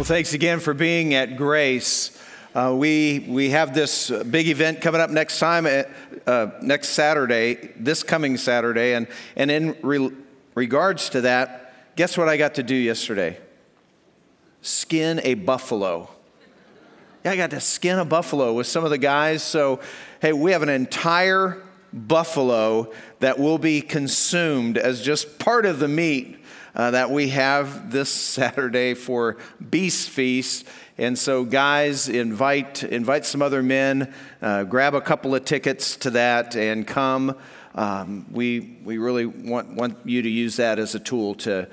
Well, thanks again for being at Grace. Uh, we, we have this big event coming up next time, uh, uh, next Saturday, this coming Saturday. And, and in re- regards to that, guess what I got to do yesterday? Skin a buffalo. Yeah, I got to skin a buffalo with some of the guys. So, hey, we have an entire buffalo that will be consumed as just part of the meat uh, that we have this Saturday for Beast Feast. And so, guys, invite, invite some other men, uh, grab a couple of tickets to that, and come. Um, we, we really want, want you to use that as a tool to,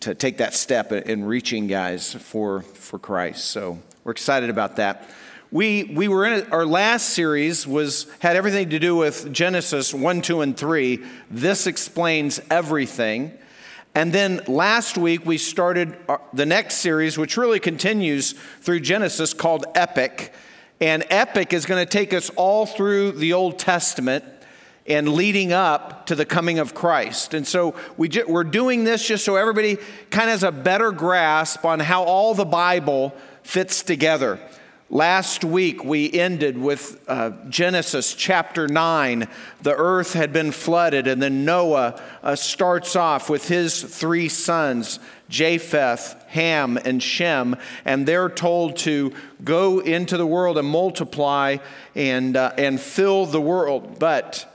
to take that step in reaching guys for, for Christ. So, we're excited about that. We, we were in a, our last series was had everything to do with Genesis 1, 2, and 3. This explains everything. And then last week we started uh, the next series, which really continues through Genesis, called Epic. And Epic is going to take us all through the Old Testament and leading up to the coming of Christ. And so we are doing this just so everybody kind of has a better grasp on how all the Bible fits together. Last week we ended with uh, Genesis chapter 9. The earth had been flooded, and then Noah uh, starts off with his three sons, Japheth, Ham, and Shem, and they're told to go into the world and multiply and, uh, and fill the world. But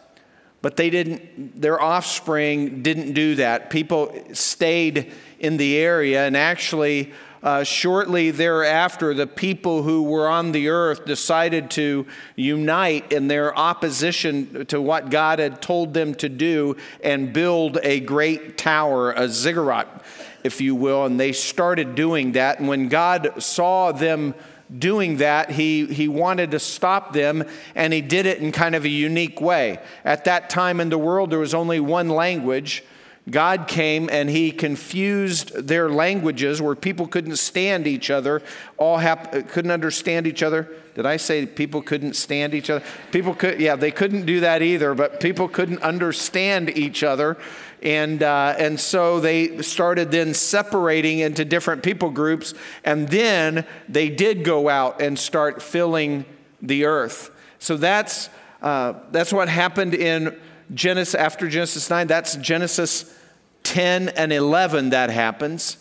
but they didn't their offspring didn't do that people stayed in the area and actually uh, shortly thereafter, the people who were on the earth decided to unite in their opposition to what God had told them to do and build a great tower, a ziggurat, if you will. And they started doing that. And when God saw them doing that, he, he wanted to stop them, and he did it in kind of a unique way. At that time in the world, there was only one language. God came and he confused their languages where people couldn't stand each other, all hap- couldn't understand each other. Did I say people couldn't stand each other? People could, yeah, they couldn't do that either, but people couldn't understand each other. And, uh, and so they started then separating into different people groups. And then they did go out and start filling the earth. So that's, uh, that's what happened in Genesis, after Genesis 9, that's Genesis 10 and 11 that happens.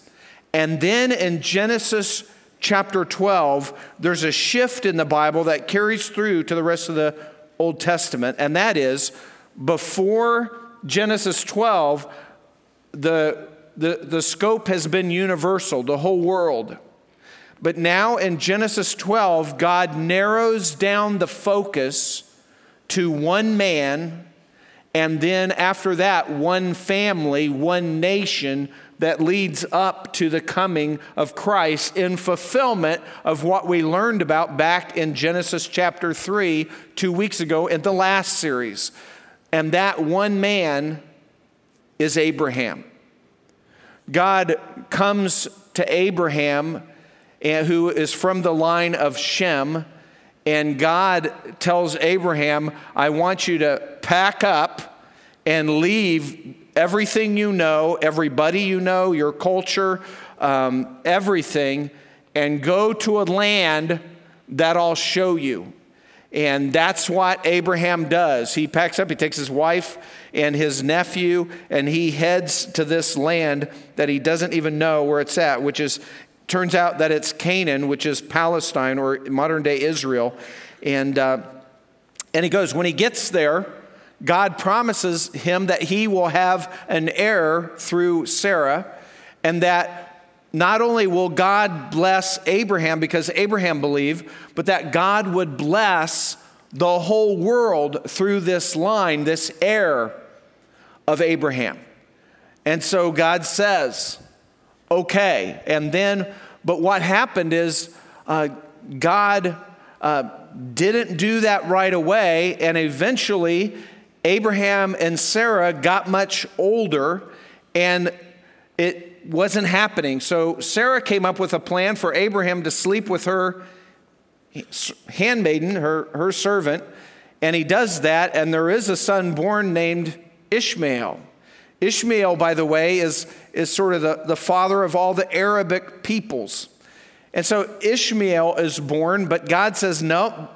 And then in Genesis chapter 12, there's a shift in the Bible that carries through to the rest of the Old Testament, and that is before Genesis 12, the, the, the scope has been universal, the whole world. But now in Genesis 12, God narrows down the focus to one man and then after that, one family, one nation that leads up to the coming of Christ in fulfillment of what we learned about back in Genesis chapter 3 two weeks ago in the last series. And that one man is Abraham. God comes to Abraham, eh, who is from the line of Shem and God tells Abraham, I want you to pack up and leave everything you know, everybody you know, your culture, um, everything, and go to a land that I'll show you. And that's what Abraham does. He packs up, he takes his wife and his nephew, and he heads to this land that he doesn't even know where it's at, which is Turns out that it's Canaan, which is Palestine or modern day Israel. And, uh, and he goes, when he gets there, God promises him that he will have an heir through Sarah, and that not only will God bless Abraham because Abraham believed, but that God would bless the whole world through this line, this heir of Abraham. And so God says, okay. And then, but what happened is uh, God uh, didn't do that right away, and eventually Abraham and Sarah got much older, and it wasn't happening. So Sarah came up with a plan for Abraham to sleep with her handmaiden, her, her servant, and he does that, and there is a son born named Ishmael. Ishmael, by the way, is, is sort of the, the father of all the Arabic peoples. And so Ishmael is born, but God says, no,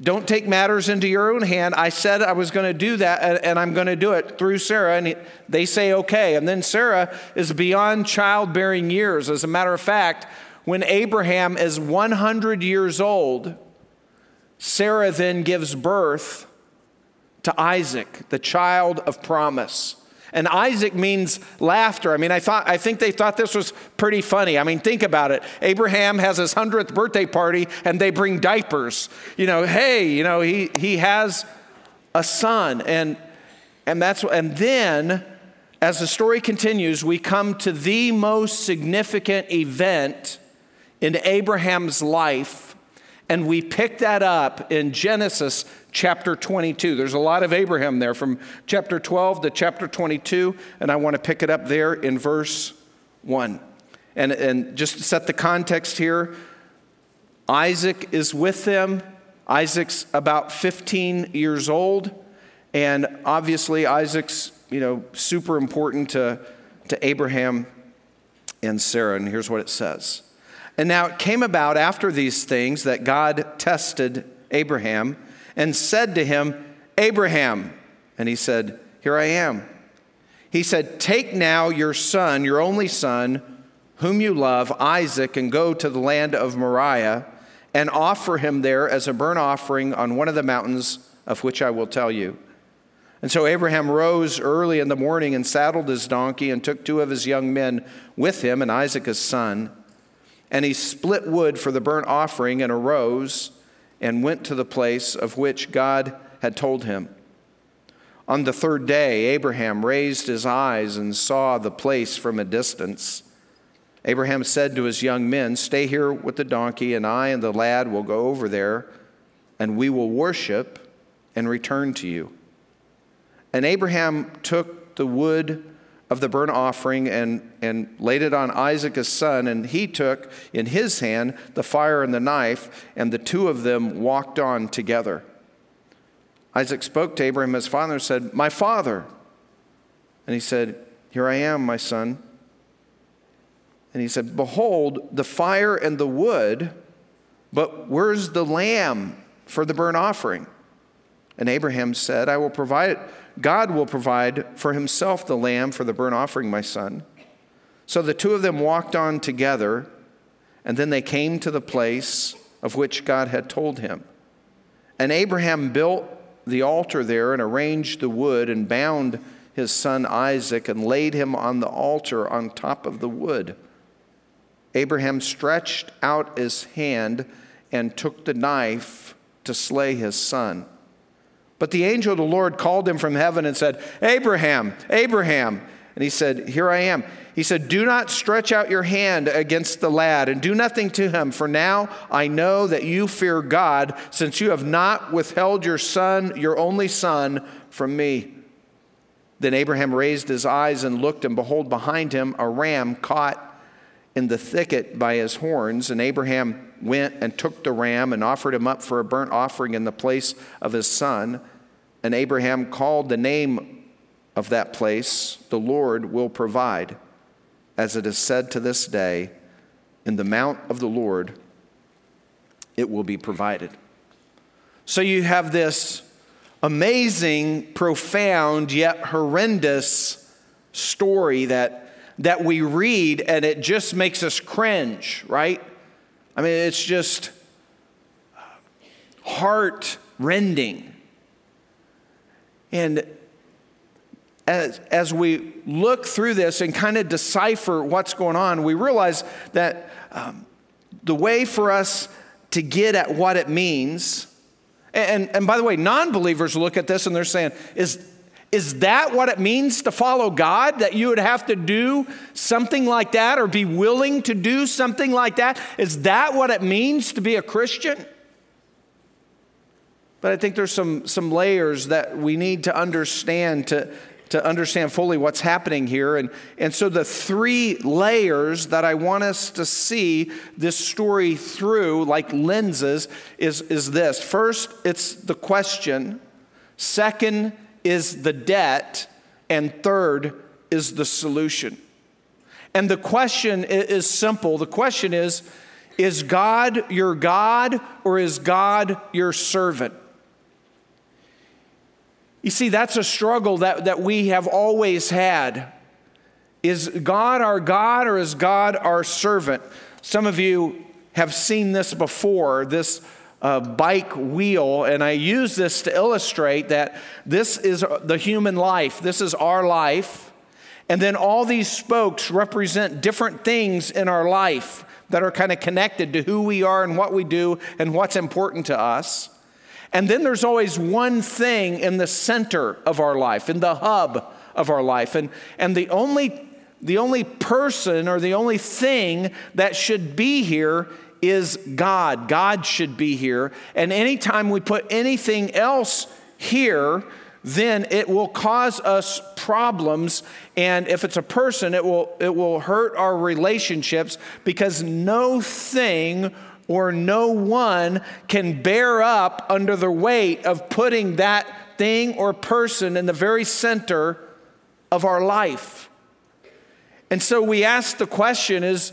don't take matters into your own hand. I said I was going to do that, and I'm going to do it through Sarah. And they say, okay. And then Sarah is beyond childbearing years. As a matter of fact, when Abraham is 100 years old, Sarah then gives birth to Isaac, the child of promise. And Isaac means laughter. I mean, I, thought, I think they thought this was pretty funny. I mean, think about it. Abraham has his 100th birthday party and they bring diapers. You know, hey, you know, he, he has a son. And, and, that's, and then, as the story continues, we come to the most significant event in Abraham's life and we pick that up in Genesis chapter 22. There's a lot of Abraham there from chapter 12 to chapter 22, and I want to pick it up there in verse 1. And, and just to set the context here, Isaac is with them. Isaac's about 15 years old, and obviously Isaac's, you know, super important to, to Abraham and Sarah. And here's what it says. And now it came about after these things that God tested Abraham and said to him, Abraham. And he said, Here I am. He said, Take now your son, your only son, whom you love, Isaac, and go to the land of Moriah and offer him there as a burnt offering on one of the mountains of which I will tell you. And so Abraham rose early in the morning and saddled his donkey and took two of his young men with him and Isaac his son. And he split wood for the burnt offering and arose and went to the place of which God had told him. On the third day, Abraham raised his eyes and saw the place from a distance. Abraham said to his young men, Stay here with the donkey, and I and the lad will go over there, and we will worship and return to you. And Abraham took the wood of the burnt offering and, and laid it on Isaac his son, and he took in his hand the fire and the knife, and the two of them walked on together. Isaac spoke to Abraham his father and said, My father. And he said, Here I am, my son. And he said, Behold, the fire and the wood, but where's the lamb for the burnt offering? And Abraham said, I will provide God will provide for himself the lamb for the burnt offering, my son. So the two of them walked on together, and then they came to the place of which God had told him. And Abraham built the altar there and arranged the wood and bound his son Isaac and laid him on the altar on top of the wood. Abraham stretched out his hand and took the knife to slay his son. But the angel of the Lord called him from heaven and said, Abraham, Abraham. And he said, Here I am. He said, Do not stretch out your hand against the lad and do nothing to him, for now I know that you fear God, since you have not withheld your son, your only son, from me. Then Abraham raised his eyes and looked, and behold, behind him a ram caught in the thicket by his horns. And Abraham went and took the ram and offered him up for a burnt offering in the place of his son. And Abraham called the name of that place, The Lord will provide, as it is said to this day, In the mount of the Lord it will be provided. So you have this amazing, profound, yet horrendous story that, that we read, and it just makes us cringe, right? I mean, it's just heart rending. And as, as we look through this and kind of decipher what's going on, we realize that um, the way for us to get at what it means, and, and by the way, non believers look at this and they're saying, is, is that what it means to follow God? That you would have to do something like that or be willing to do something like that? Is that what it means to be a Christian? But I think there's some, some layers that we need to understand to, to understand fully what's happening here. And, and so, the three layers that I want us to see this story through, like lenses, is, is this first, it's the question, second, is the debt, and third, is the solution. And the question is simple. The question is Is God your God or is God your servant? You see, that's a struggle that, that we have always had. Is God our God or is God our servant? Some of you have seen this before, this uh, bike wheel, and I use this to illustrate that this is the human life, this is our life. And then all these spokes represent different things in our life that are kind of connected to who we are and what we do and what's important to us. And then there's always one thing in the center of our life, in the hub of our life. And, and the, only, the only person or the only thing that should be here is God. God should be here. And anytime we put anything else here, then it will cause us problems. And if it's a person, it will, it will hurt our relationships because no thing or no one can bear up under the weight of putting that thing or person in the very center of our life. And so we ask the question is,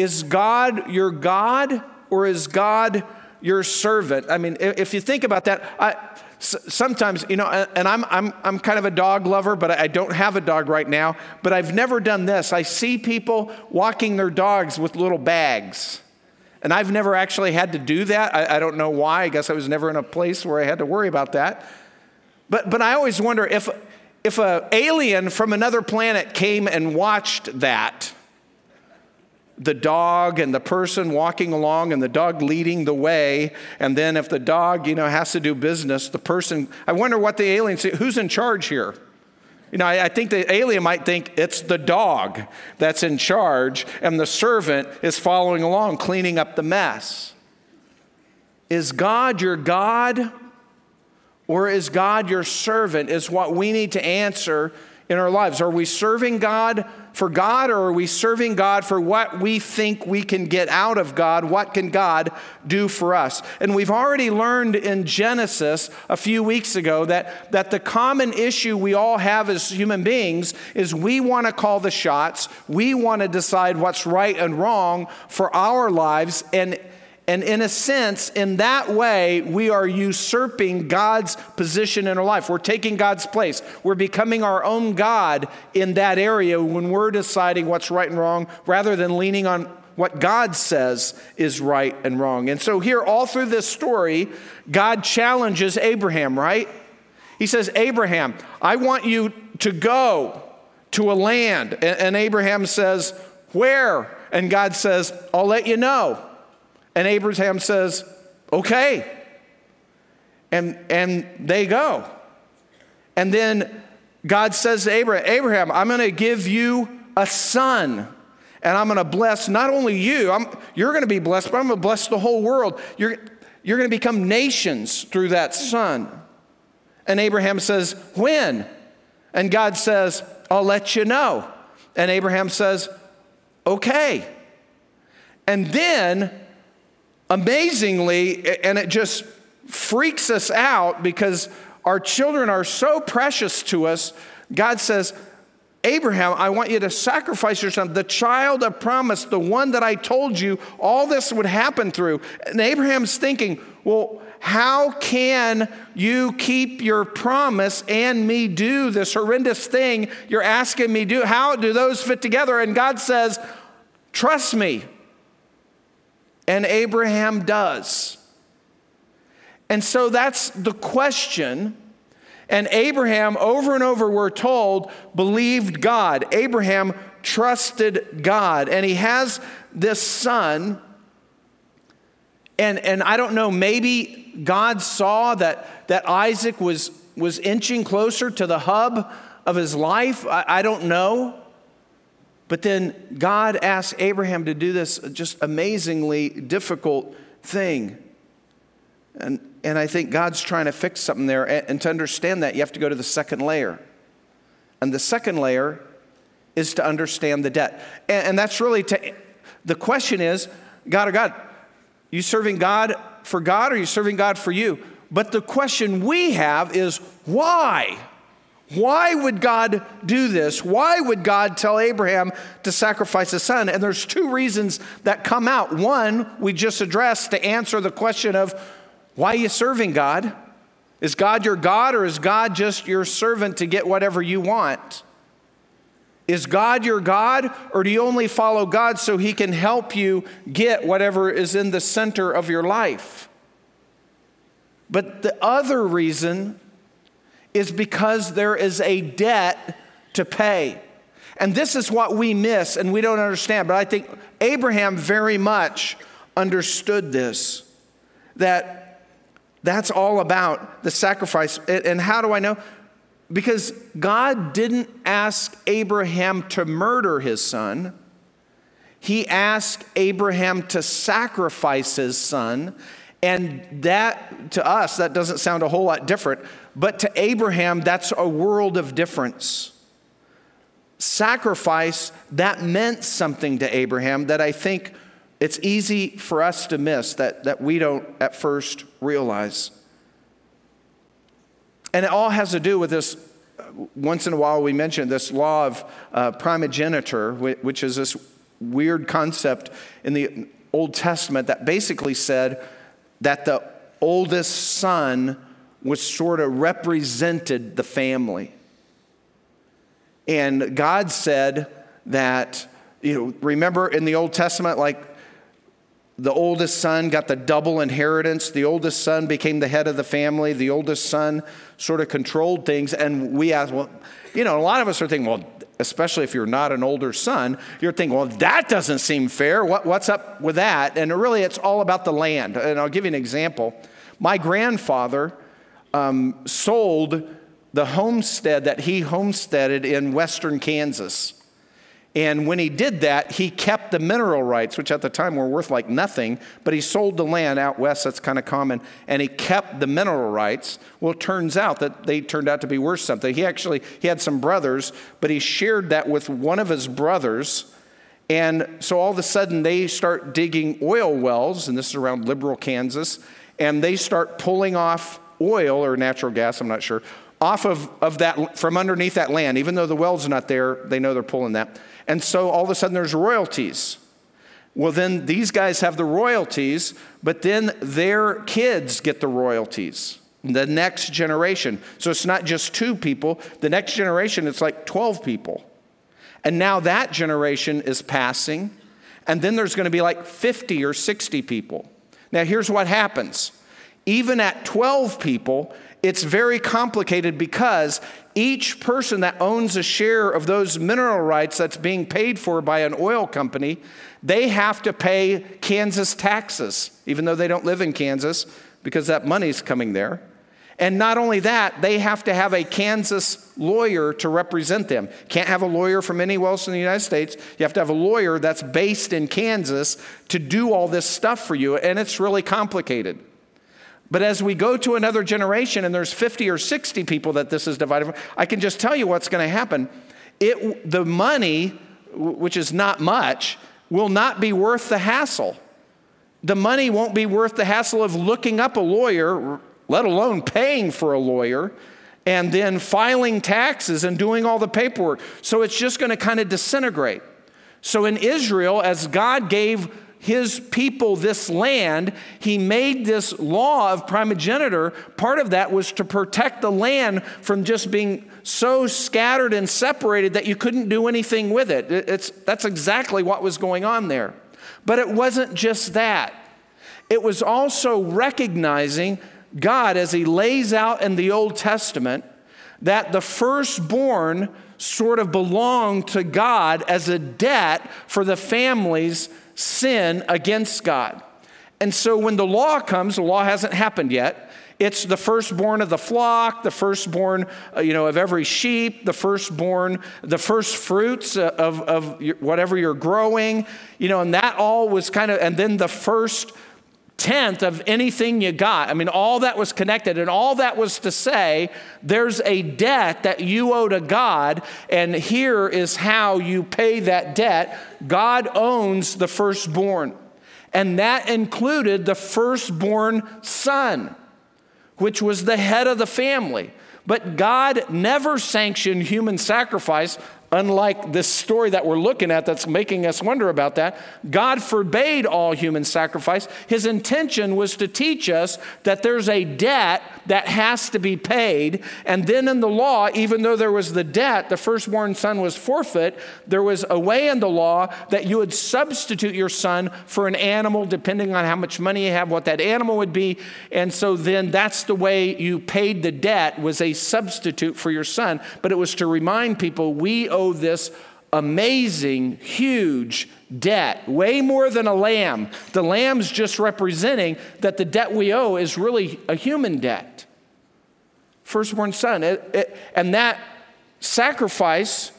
is God your God or is God your servant? I mean, if you think about that, I, sometimes, you know, and I'm, I'm, I'm kind of a dog lover, but I don't have a dog right now, but I've never done this. I see people walking their dogs with little bags. And I've never actually had to do that. I, I don't know why. I guess I was never in a place where I had to worry about that. But, but I always wonder if, if an alien from another planet came and watched that, the dog and the person walking along and the dog leading the way. And then if the dog, you know, has to do business, the person, I wonder what the alien say, who's in charge here? You know, I, I think the alien might think it's the dog that's in charge and the servant is following along, cleaning up the mess. Is God your God or is God your servant? Is what we need to answer in our lives. Are we serving God for God or are we serving God for what we think we can get out of God? What can God do for us? And we've already learned in Genesis a few weeks ago that, that the common issue we all have as human beings is we want to call the shots, we want to decide what's right and wrong for our lives. And and in a sense, in that way, we are usurping God's position in our life. We're taking God's place. We're becoming our own God in that area when we're deciding what's right and wrong rather than leaning on what God says is right and wrong. And so, here, all through this story, God challenges Abraham, right? He says, Abraham, I want you to go to a land. And Abraham says, Where? And God says, I'll let you know. And Abraham says, okay. And, and they go. And then God says to Abraham, Abraham, I'm going to give you a son. And I'm going to bless not only you, I'm, you're going to be blessed, but I'm going to bless the whole world. You're, you're going to become nations through that son. And Abraham says, When? And God says, I'll let you know. And Abraham says, Okay. And then amazingly, and it just freaks us out because our children are so precious to us. God says, Abraham, I want you to sacrifice your son, the child of promise, the one that I told you all this would happen through. And Abraham's thinking, well, how can you keep your promise and me do this horrendous thing you're asking me to do? How do those fit together? And God says, trust me. And Abraham does. And so that's the question. And Abraham, over and over, we're told, believed God. Abraham trusted God. And he has this son. And, and I don't know, maybe God saw that, that Isaac was, was inching closer to the hub of his life. I, I don't know. But then God asked Abraham to do this just amazingly difficult thing. And, and I think God's trying to fix something there. And, and to understand that, you have to go to the second layer. And the second layer is to understand the debt. And, and that's really to, the question is God or God? You serving God for God or you serving God for you? But the question we have is why? Why would God do this? Why would God tell Abraham to sacrifice his son? And there's two reasons that come out. One, we just addressed to answer the question of why are you serving God? Is God your God or is God just your servant to get whatever you want? Is God your God or do you only follow God so he can help you get whatever is in the center of your life? But the other reason is because there is a debt to pay. And this is what we miss and we don't understand. But I think Abraham very much understood this that that's all about the sacrifice. And how do I know? Because God didn't ask Abraham to murder his son. He asked Abraham to sacrifice his son. And that, to us, that doesn't sound a whole lot different. But to Abraham, that's a world of difference. Sacrifice, that meant something to Abraham that I think it's easy for us to miss, that, that we don't at first realize. And it all has to do with this. Once in a while, we mention this law of uh, primogeniture, which is this weird concept in the Old Testament that basically said that the oldest son was sort of represented the family. And God said that, you know, remember in the Old Testament, like the oldest son got the double inheritance. The oldest son became the head of the family. The oldest son sort of controlled things. And we ask, well, you know, a lot of us are thinking, well, especially if you're not an older son, you're thinking, well, that doesn't seem fair. What, what's up with that? And really, it's all about the land. And I'll give you an example. My grandfather um, sold the homestead that he homesteaded in western Kansas. And when he did that, he kept the mineral rights, which at the time were worth like nothing, but he sold the land out west, that's kind of common, and he kept the mineral rights. Well, it turns out that they turned out to be worth something. He actually he had some brothers, but he shared that with one of his brothers. And so all of a sudden they start digging oil wells, and this is around Liberal, Kansas, and they start pulling off oil or natural gas, I'm not sure, off of, of that, from underneath that land. Even though the well's not there, they know they're pulling that. And so all of a sudden there's royalties. Well, then these guys have the royalties, but then their kids get the royalties. The next generation. So it's not just two people. The next generation, it's like 12 people. And now that generation is passing. And then there's going to be like 50 or 60 people. Now, here's what happens even at 12 people, it's very complicated because each person that owns a share of those mineral rights that's being paid for by an oil company, they have to pay Kansas taxes, even though they don't live in Kansas, because that money's coming there. And not only that, they have to have a Kansas lawyer to represent them. Can't have a lawyer from anywhere else in the United States. You have to have a lawyer that's based in Kansas to do all this stuff for you, and it's really complicated. But as we go to another generation and there's 50 or 60 people that this is divided, I can just tell you what's going to happen. It, the money, which is not much, will not be worth the hassle. The money won't be worth the hassle of looking up a lawyer, let alone paying for a lawyer, and then filing taxes and doing all the paperwork. So it's just going to kind of disintegrate. So in Israel, as God gave his people this land, he made this law of primogeniture. Part of that was to protect the land from just being so scattered and separated that you couldn't do anything with it. It's, that's exactly what was going on there. But it wasn't just that, it was also recognizing God, as He lays out in the Old Testament, that the firstborn sort of belonged to God as a debt for the family's sin against God. And so when the law comes, the law hasn't happened yet. It's the firstborn of the flock, the firstborn, uh, you know, of every sheep, the firstborn, the first fruits of, of whatever you're growing, you know, and that all was kind of, and then the first tenth of anything you got. I mean, all that was connected, and all that was to say there's a debt that you owe to God, and here is how you pay that debt. God owns the firstborn, and that included the firstborn son, which was the head of the family. But God never sanctioned human sacrifice Unlike this story that we're looking at that's making us wonder about that, God forbade all human sacrifice. His intention was to teach us that there's a debt that has to be paid. And then in the law, even though there was the debt, the firstborn son was forfeit, there was a way in the law that you would substitute your son for an animal, depending on how much money you have, what that animal would be. And so then that's the way you paid the debt, was a substitute for your son. But it was to remind people we owe owe this amazing, huge debt, way more than a lamb. The lamb's just representing that the debt we owe is really a human debt. Firstborn son. It, it, and that sacrifice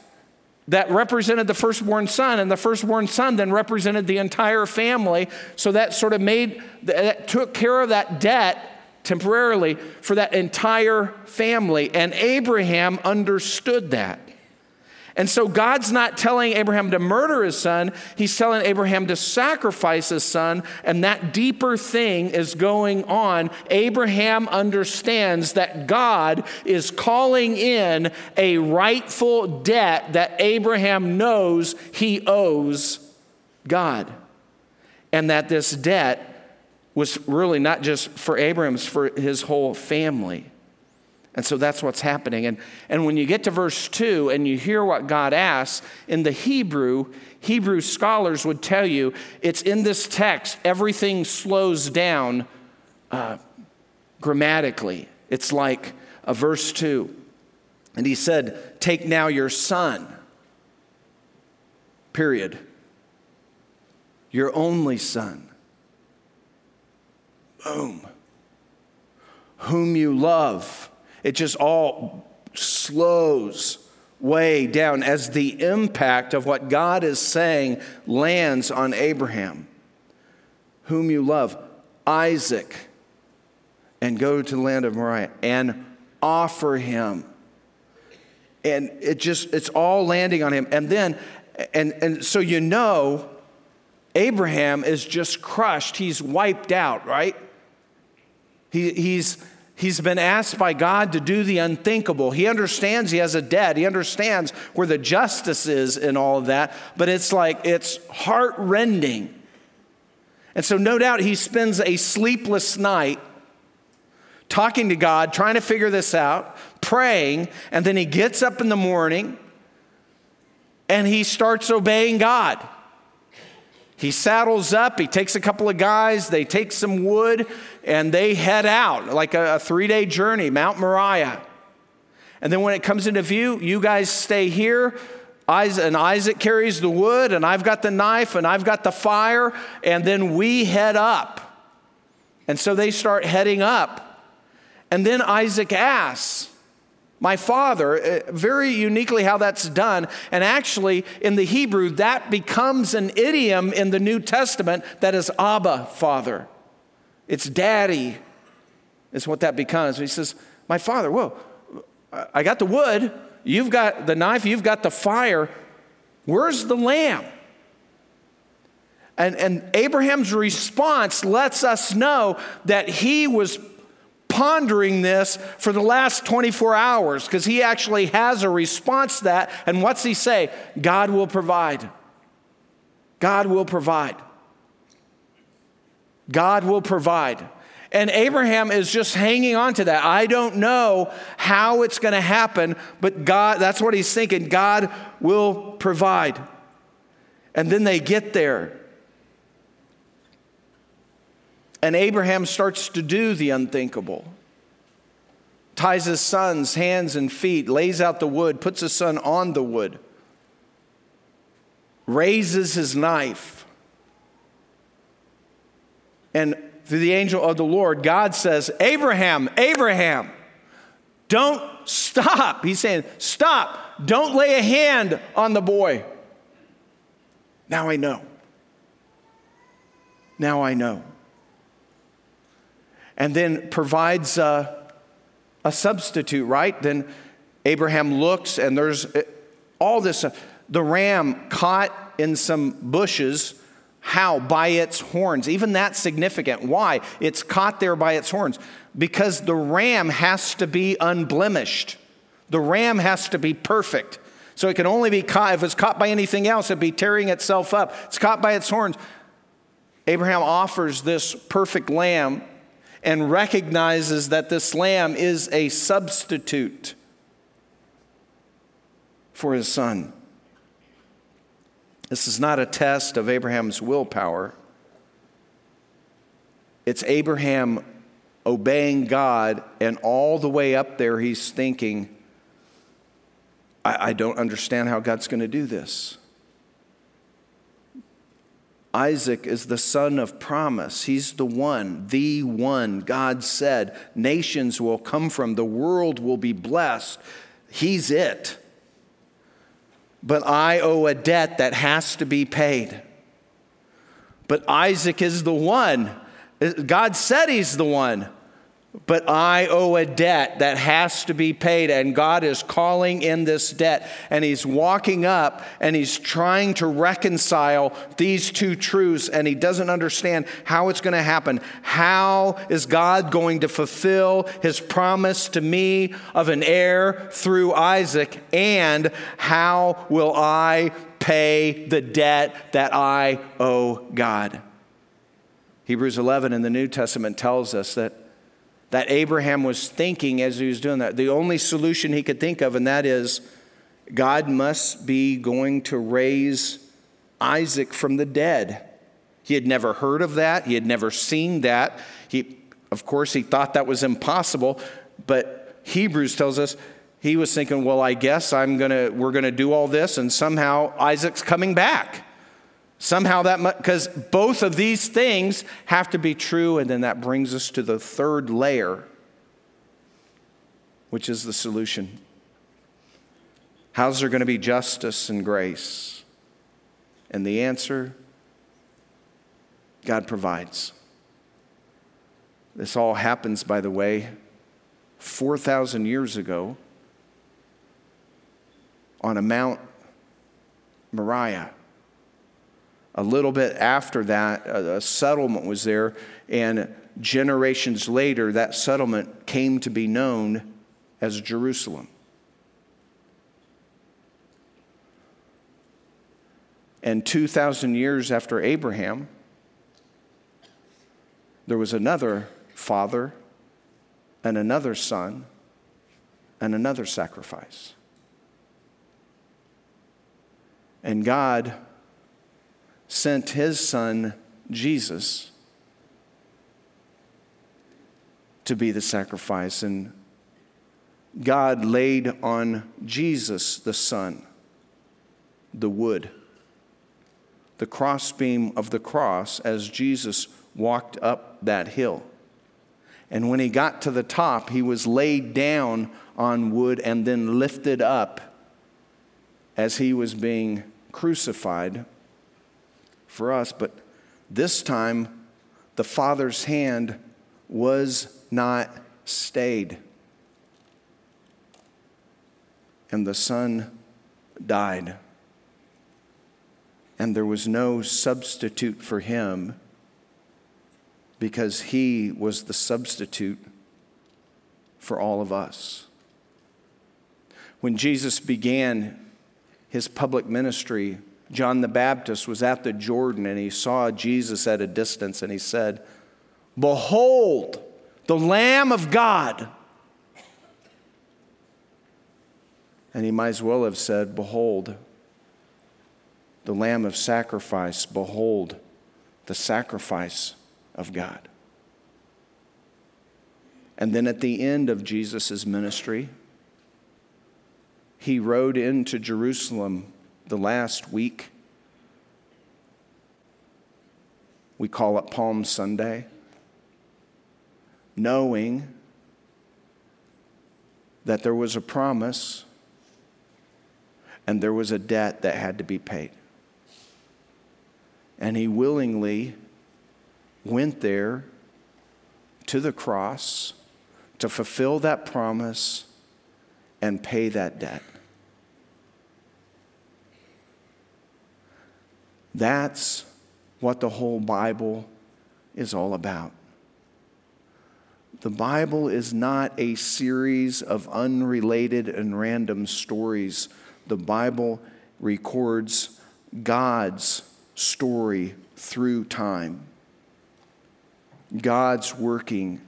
that represented the firstborn son, and the firstborn son then represented the entire family. So that sort of made, that took care of that debt temporarily for that entire family. And Abraham understood that. And so God's not telling Abraham to murder his son, he's telling Abraham to sacrifice his son, and that deeper thing is going on. Abraham understands that God is calling in a rightful debt that Abraham knows he owes God. And that this debt was really not just for Abraham's, for his whole family. And so that's what's happening. And, and when you get to verse 2 and you hear what God asks, in the Hebrew, Hebrew scholars would tell you it's in this text, everything slows down uh, grammatically. It's like a verse 2. And he said, Take now your son, period. Your only son. Boom. Whom you love it just all slows way down as the impact of what God is saying lands on Abraham, whom you love, Isaac, and go to the land of Moriah and offer him. And it just, it's all landing on him. And then, and, and so you know, Abraham is just crushed. He's wiped out, right? He, he's, He's been asked by God to do the unthinkable. He understands he has a debt. He understands where the justice is in all of that, but it's like it's heart rending. And so, no doubt, he spends a sleepless night talking to God, trying to figure this out, praying, and then he gets up in the morning and he starts obeying God. He saddles up, he takes a couple of guys, they take some wood, and they head out like a, a three day journey, Mount Moriah. And then when it comes into view, you guys stay here. And Isaac carries the wood, and I've got the knife, and I've got the fire, and then we head up. And so they start heading up. And then Isaac asks, my father, uh, very uniquely how that's done. And actually, in the Hebrew, that becomes an idiom in the New Testament that is Abba, father. It's daddy, is what that becomes. He says, My father, whoa, I got the wood, you've got the knife, you've got the fire. Where's the lamb? And, and Abraham's response lets us know that he was pondering this for the last 24 hours because he actually has a response to that. And what's he say? God will provide. God will provide. God will provide. And Abraham is just hanging on to that. I don't know how it's going to happen, but God, that's what he's thinking. God will provide. And then they get there. And Abraham starts to do the unthinkable. Ties his son's hands and feet, lays out the wood, puts his son on the wood, raises his knife. And through the angel of the Lord, God says, Abraham, Abraham, don't stop. He's saying, Stop. Don't lay a hand on the boy. Now I know. Now I know and then provides a, a substitute, right? Then Abraham looks and there's eh, all this. The ram caught in some bushes How? By its horns. Even that's significant. Why? It's caught there by its horns. Because the ram has to be unblemished, the ram has to be perfect. So it can only be caught, if it's caught by anything else, it'd be tearing itself up. It's caught by its horns. Abraham offers this perfect lamb and recognizes that this lamb is a substitute for his son. This is not a test of Abraham's willpower. It's Abraham obeying God, and all the way up there, he's thinking, I, I don't understand how God's going to do this. Isaac is the son of promise. He's the one, the one. God said, nations will come from, the world will be blessed. He's it. But I owe a debt that has to be paid. But Isaac is the one. Uh, God said he's the one but I owe a debt that has to be paid, and God is calling in this debt. And He's walking up and He's trying to reconcile these two truths, and He doesn't understand how it's going to happen. How is God going to fulfill His promise to me of an heir through Isaac? And how will I pay the debt that I owe God? Hebrews 11 in the New Testament tells us that that Abraham was thinking as he was doing that. The only solution he could think of, and that is God must be going to raise Isaac from the dead. He had never heard of that, he had never seen that. He, of course, he thought that was impossible, but Hebrews tells us he was thinking, well, I guess I'm gonna, we're going to do all this, and somehow Isaac's coming back. Somehow that, because both of these things have to be true, and then that brings us to the third layer, which is the solution. How's there going to be justice and grace? And the answer God provides. This all happens, by the way, 4,000 years ago on a Mount Moriah a little bit after that, a, settlement was there, and generations later, that settlement came to be known as Jerusalem. And 2,000 years after Abraham, there was another father and another son and another sacrifice. And God sent his son, Jesus, to be the sacrifice. And God laid on Jesus, the Son, the wood, the crossbeam of the cross as Jesus walked up that hill. And when he got to the top, he was laid down on wood and then lifted up as he was being crucified for us, but this time the Father's hand was not stayed. And the Son died. And there was no substitute for him because he was the substitute for all of us. When Jesus began his public ministry, John the Baptist was at the Jordan and he saw Jesus at a distance and he said, Behold, the Lamb of God. And he might as well have said, Behold, the Lamb of sacrifice. Behold, the sacrifice of God. And then at the end of Jesus' ministry, he rode into Jerusalem the last week. We call it Palm Sunday. Knowing that there was a promise and there was a debt that had to be paid. And he willingly went there to the cross to fulfill that promise and pay that debt. That's what the whole Bible is all about. The Bible is not a series of unrelated and random stories. The Bible records God's story through time. God's working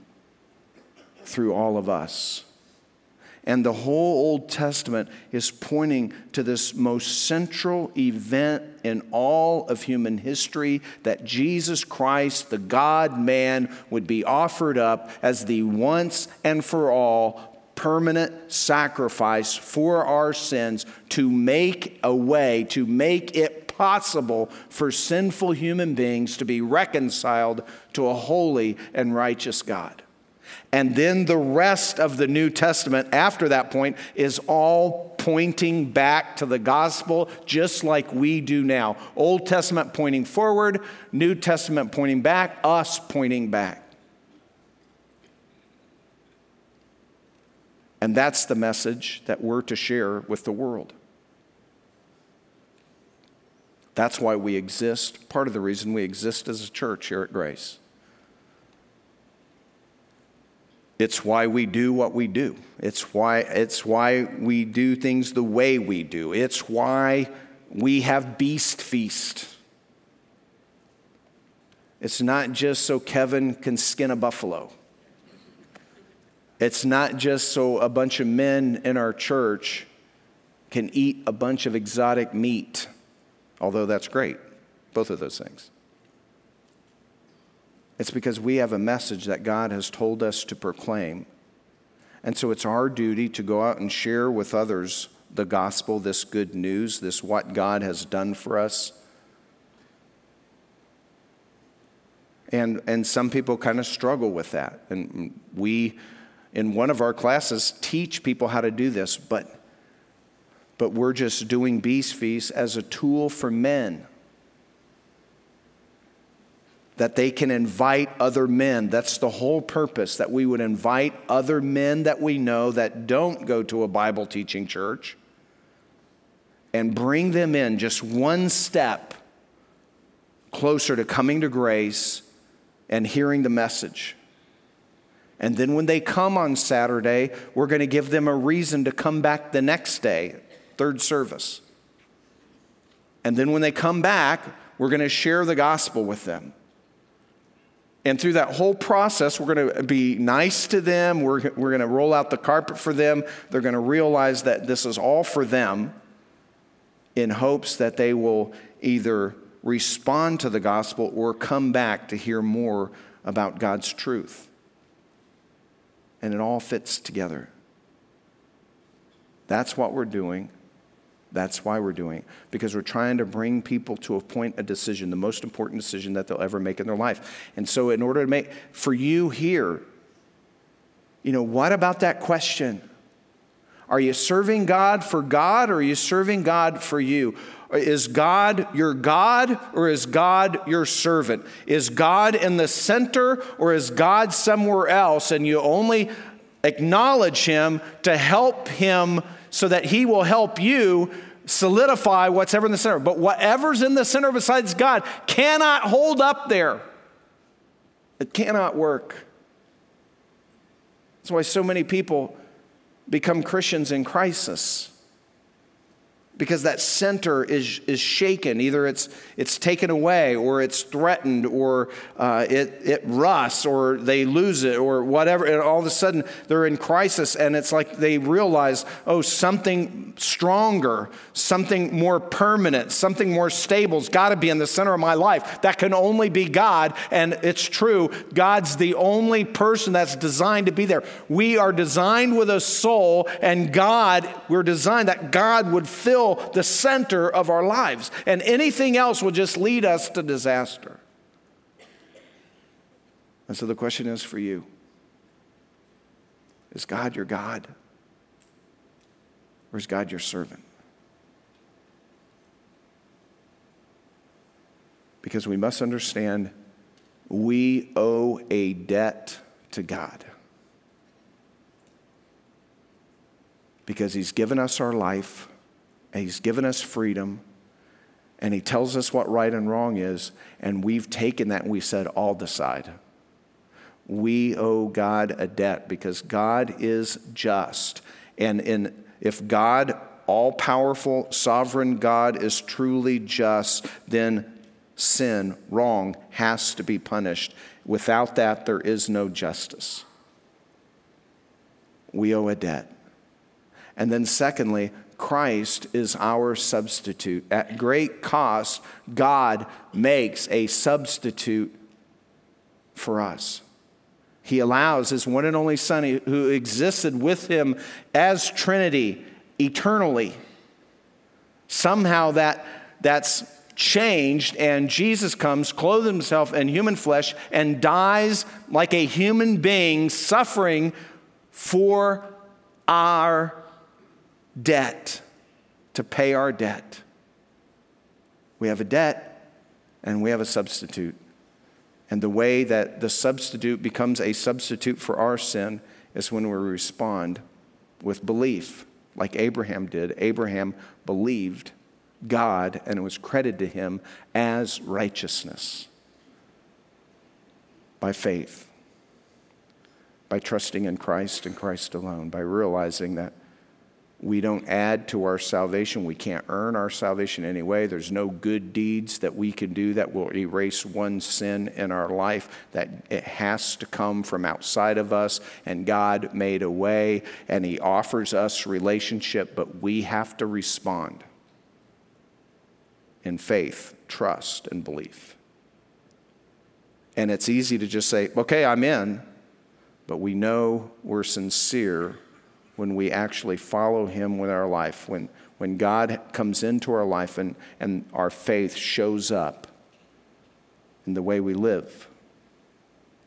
through all of us. And the whole Old Testament is pointing to this most central event in all of human history that Jesus Christ, the God man, would be offered up as the once and for all permanent sacrifice for our sins to make a way, to make it possible for sinful human beings to be reconciled to a holy and righteous God. And then the rest of the New Testament after that point is all pointing back to the gospel, just like we do now. Old Testament pointing forward, New Testament pointing back, us pointing back. And that's the message that we're to share with the world. That's why we exist, part of the reason we exist as a church here at Grace. It's why we do what we do. It's why, it's why we do things the way we do. It's why we have Beast Feast. It's not just so Kevin can skin a buffalo. It's not just so a bunch of men in our church can eat a bunch of exotic meat, although that's great, both of those things. It's because we have a message that God has told us to proclaim. And so it's our duty to go out and share with others the gospel, this good news, this what God has done for us. And, and some people kind of struggle with that. And we, in one of our classes, teach people how to do this, but, but we're just doing Beast Feast as a tool for men that they can invite other men. That's the whole purpose, that we would invite other men that we know that don't go to a Bible teaching church and bring them in just one step closer to coming to grace and hearing the message. And then when they come on Saturday, we're going to give them a reason to come back the next day, third service. And then when they come back, we're going to share the gospel with them. And through that whole process, we're going to be nice to them. We're, we're going to roll out the carpet for them. They're going to realize that this is all for them in hopes that they will either respond to the gospel or come back to hear more about God's truth. And it all fits together. That's what we're doing. That's why we're doing it, because we're trying to bring people to a point, a decision, the most important decision that they'll ever make in their life. And so, in order to make, for you here, you know, what about that question? Are you serving God for God or are you serving God for you? Is God your God or is God your servant? Is God in the center or is God somewhere else and you only acknowledge Him to help Him so that He will help you solidify what's ever in the center. But whatever's in the center besides God cannot hold up there, it cannot work. That's why so many people become Christians in crisis because that center is, is shaken. Either it's, it's taken away, or it's threatened, or uh, it, it rusts, or they lose it, or whatever. And all of a sudden, they're in crisis, and it's like they realize, oh, something stronger, something more permanent, something more stable has got to be in the center of my life. That can only be God. And it's true, God's the only person that's designed to be there. We are designed with a soul, and God, we're designed that God would fill the center of our lives, and anything else will just lead us to disaster. And so the question is for you Is God your God? Or is God your servant? Because we must understand we owe a debt to God. Because He's given us our life and He's given us freedom, And he tells us what right and wrong is, and we've taken that and we said, I'll decide. We owe God a debt because God is just. And in, if God, all powerful, sovereign God, is truly just, then sin, wrong, has to be punished. Without that, there is no justice. We owe a debt. And then, secondly, Christ is our substitute. At great cost, God makes a substitute for us. He allows his one and only Son, who existed with him as Trinity eternally. Somehow that, that's changed, and Jesus comes, clothes himself in human flesh, and dies like a human being, suffering for our debt, to pay our debt. We have a debt and we have a substitute. And the way that the substitute becomes a substitute for our sin is when we respond with belief, like Abraham did. Abraham believed God and it was credited to him as righteousness by faith, by trusting in Christ and Christ alone, by realizing that we don't add to our salvation. We can't earn our salvation anyway. There's no good deeds that we can do that will erase one sin in our life. That it has to come from outside of us. And God made a way and He offers us relationship, but we have to respond in faith, trust, and belief. And it's easy to just say, okay, I'm in, but we know we're sincere when we actually follow Him with our life, when, when God comes into our life and, and our faith shows up in the way we live.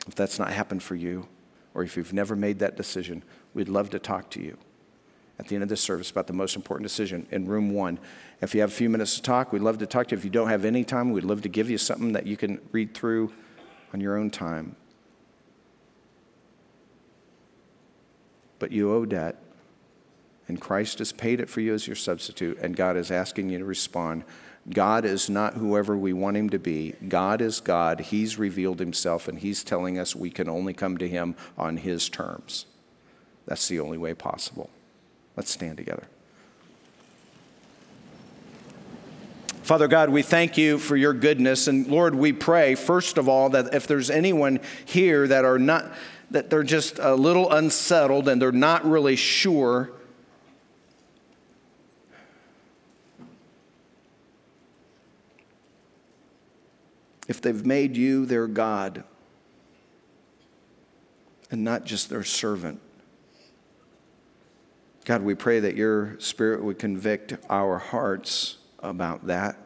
If that's not happened for you, or if you've never made that decision, we'd love to talk to you at the end of this service about the most important decision in room one. If you have a few minutes to talk, we'd love to talk to you. If you don't have any time, we'd love to give you something that you can read through on your own time. But you owe debt. And Christ has paid it for you as your substitute, and God is asking you to respond. God is not whoever we want him to be. God is God. He's revealed himself, and he's telling us we can only come to him on his terms. That's the only way possible. Let's stand together. Father God, we thank you for your goodness. And Lord, we pray, first of all, that if there's anyone here that are not that they're just a little unsettled and they're not really sure. If they've made you their God and not just their servant. God, we pray that your spirit would convict our hearts about that.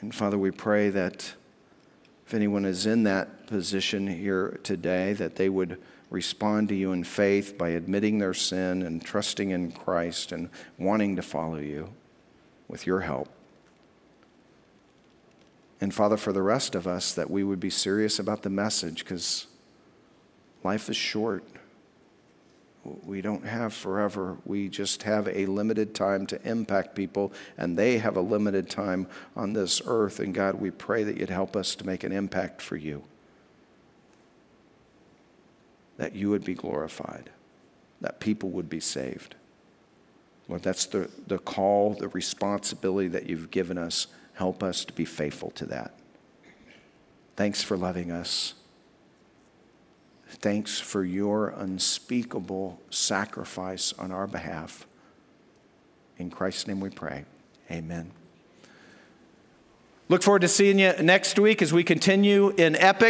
And Father, we pray that if anyone is in that position here today, that they would respond to you in faith by admitting their sin and trusting in Christ and wanting to follow you with your help. And Father, for the rest of us, that we would be serious about the message because life is short we don't have forever. We just have a limited time to impact people, and they have a limited time on this earth. And God, we pray that you'd help us to make an impact for you, that you would be glorified, that people would be saved. Lord, that's the, the call, the responsibility that you've given us. Help us to be faithful to that. Thanks for loving us. Thanks for your unspeakable sacrifice on our behalf. In Christ's name we pray. Amen. Look forward to seeing you next week as we continue in Epic.